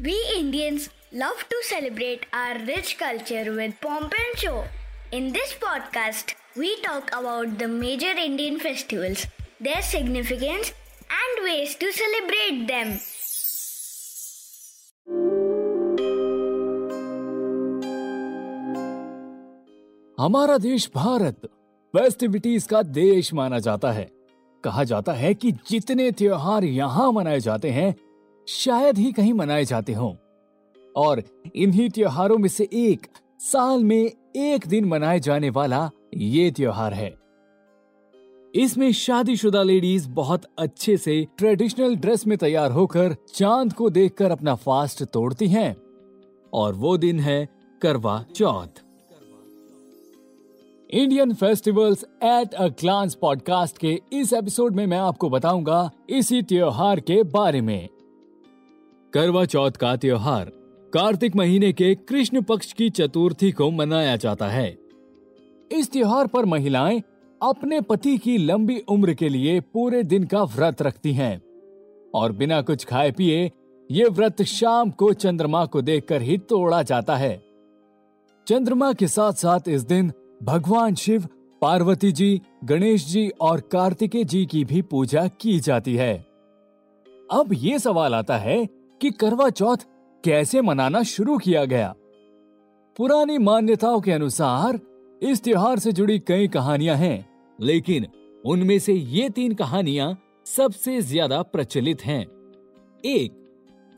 We Indians love to celebrate our rich culture with pomp and show. In this podcast, we talk about the major Indian festivals, their significance, and ways to celebrate them. हमारा देश Bharat festivities का देश माना जाता है कहा जाता है कि जितने त्योहार यहाँ मनाए जाते हैं, शायद ही कहीं मनाए जाते हों। और इन्हीं त्योहारों में से एक साल में एक दिन मनाए जाने वाला ये त्योहार है। इसमें शादीशुदा लेडीज़ बहुत अच्छे से ट्रेडिशनल ड्रेस में तैयार होकर चाँद को देखकर अपना फास्ट तोड़ती हैं। और वो दिन है Karva Chauth. Indian festivals at a glance podcast के इस एपिसोड में मैं आपको बताऊँगा इसी त्योहार के बारे में। करवा चौथ का त्योहार, कार्तिक महीने के कृष्ण पक्ष की चतुर्थी को मनाया जाता है। इस त्योहार पर महिलाएँ अपने पति की लंबी उम्र के लिए पूरे दिन का व्रत रखती हैं और बिना कुछ खाए पिए ये व्रत शाम को चंद्रमा को देखकर ही तोड़ा जाता है। चंद्रमा के साथ साथ इस दिन भगवान शिव, पार्वती जी, गणेश जी और कार्तिकेय जी की भी पूजा की जाती है। अब ये सवाल आता है कि करवा चौथ कैसे मनाना शुरू किया गया? पुरानी मान्यताओं के अनुसार इस त्योहार से जुड़ी कई कहानियाँ हैं, लेकिन उनमें से ये तीन कहानियाँ सबसे ज़्यादा प्रचलित हैं। एक,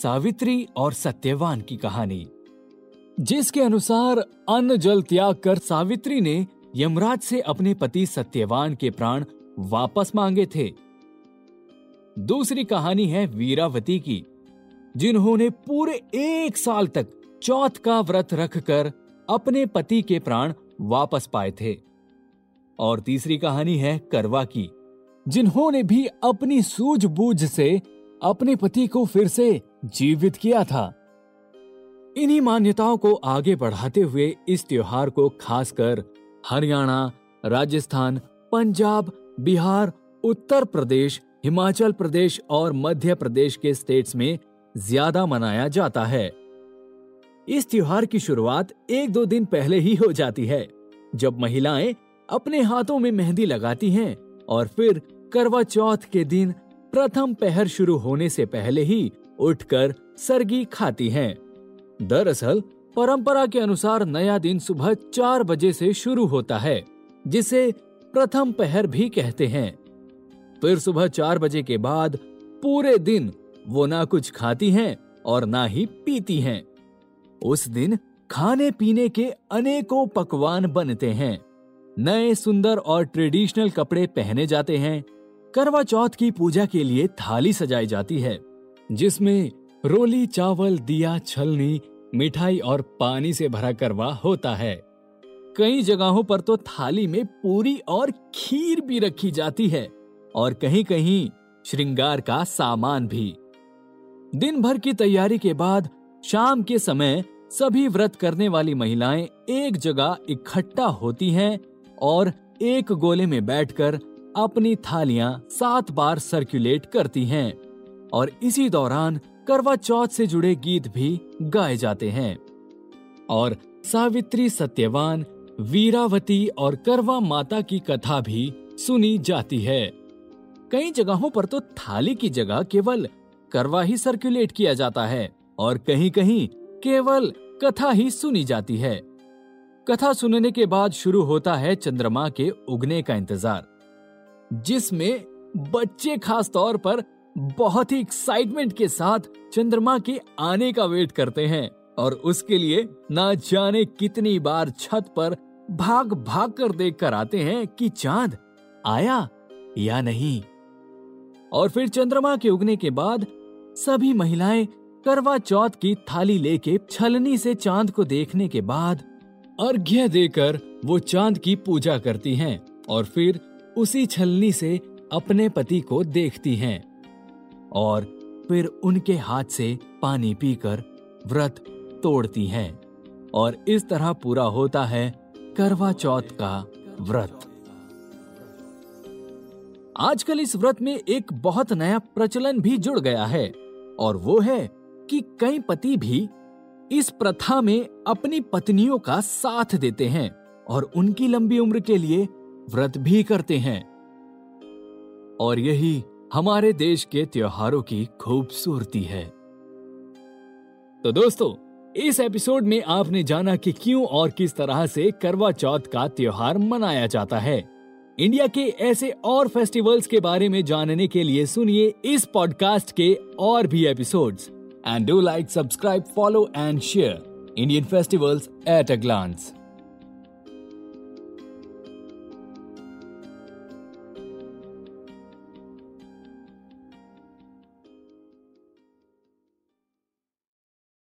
सावित्री और सत्यवान की कहानी। जिसके अनुसार अन्न जल त्याग कर सावित्री ने यमराज से अपने पति सत्यवान के प्राण वापस मांगे थे। दूसरी कहानी है वीरावती की, जिन्होंने पूरे एक साल तक चौथ का व्रत रखकर अपने पति के प्राण वापस पाए थे। और तीसरी कहानी है करवा की, जिन्होंने भी अपनी सूझबूझ से अपने पति को फिर से जीवित किया था। इन्हीं मान्यताओं को आगे बढ़ाते हुए इस त्योहार को खासकर हरियाणा, राजस्थान, पंजाब, बिहार, उत्तर प्रदेश, हिमाचल प्रदेश और मध्य प्रदेश के स्टेट्स में ज़्यादा मनाया जाता है इस त्योहार की शुरुआत एक दो दिन पहले ही हो जाती है, जब महिलाएँ अपने हाथों में मेहंदी लगाती हैं और फिर करवा चौथ के दिन प्रथम पहर शुरू होने से पहले ही उठकर सरगी खाती हैं। दरअसल, परंपरा के अनुसार नया दिन सुबह चार बजे से शुरू होता है, जिसे प्रथम पहर भी कहते हैं। फिर सुबह चार बजे के बाद पूरे दिन वो ना कुछ खाती हैं और ना ही पीती हैं। उस दिन खाने पीने के अनेकों पकवान बनते हैं। नए, सुंदर और ट्रेडिशनल कपड़े पहने जाते हैं। करवा चौथ की पूजा के लिए थाली सजाई जाती है, जिसमें रोली, चावल, दिया, छलनी, मिठाई और पानी से भरा करवा होता है। कई जगहों पर तो थाली में पूरी और खीर भी रखी जाती है और कहीं कहीं श्रृंगार का सामान भी। दिन भर की तैयारी के बाद शाम के समय सभी व्रत करने वाली महिलाएँ एक जगह इकट्ठा होती हैं और एक गोले में बैठकर अपनी थालियाँ सात बार सर्कुलेट करती हैं और इसी दौरान करवा चौथ से जुड़े गीत भी गाए जाते हैं। और सावित्री सत्यवान, वीरावती और करवा माता की कथा भी सुनी जाती है। कई जगहों पर तो थाली की जगह केवल करवा ही सर्कुलेट किया जाता है और कहीं कहीं केवल कथा ही सुनी जाती है। कथा सुनने के बाद शुरू होता है चंद्रमा के उगने का इंतज़ार, जिसमें बच्चे खास तौर पर बहुत ही एक्साइटमेंट के साथ चंद्रमा के आने का वेट करते हैं और उसके लिए ना जाने कितनी बार छत पर भाग भाग कर देख कर आते हैं कि चाँद आया या नहीं। और फिर चंद्रमा के उगने के बाद सभी महिलाएँ करवा चौथ की थाली लेके छलनी से चाँद को देखने के बाद अर्घ्य देकर वो चाँद की पूजा करती हैं और फिर उसी छलनी से अपने पति को देखती हैं। और फिर उनके हाथ से पानी पीकर व्रत तोड़ती हैं। और इस तरह पूरा होता है करवा चौथ का व्रत। आजकल इस व्रत में एक बहुत नया प्रचलन भी जुड़ गया है, और वो है कि कई पति भी इस प्रथा में अपनी पत्नियों का साथ देते हैं और उनकी लंबी उम्र के लिए व्रत भी करते हैं। और यही हमारे देश के त्योहारों की खूबसूरती है। तो दोस्तों, इस एपिसोड में आपने जाना कि क्यों और किस तरह से करवा चौथ का त्योहार मनाया जाता है। इंडिया के ऐसे और फेस्टिवल्स के बारे में जानने के लिए सुनिए इस पॉडकास्ट के और भी episodes. And do like subscribe follow and share Indian festivals at a glance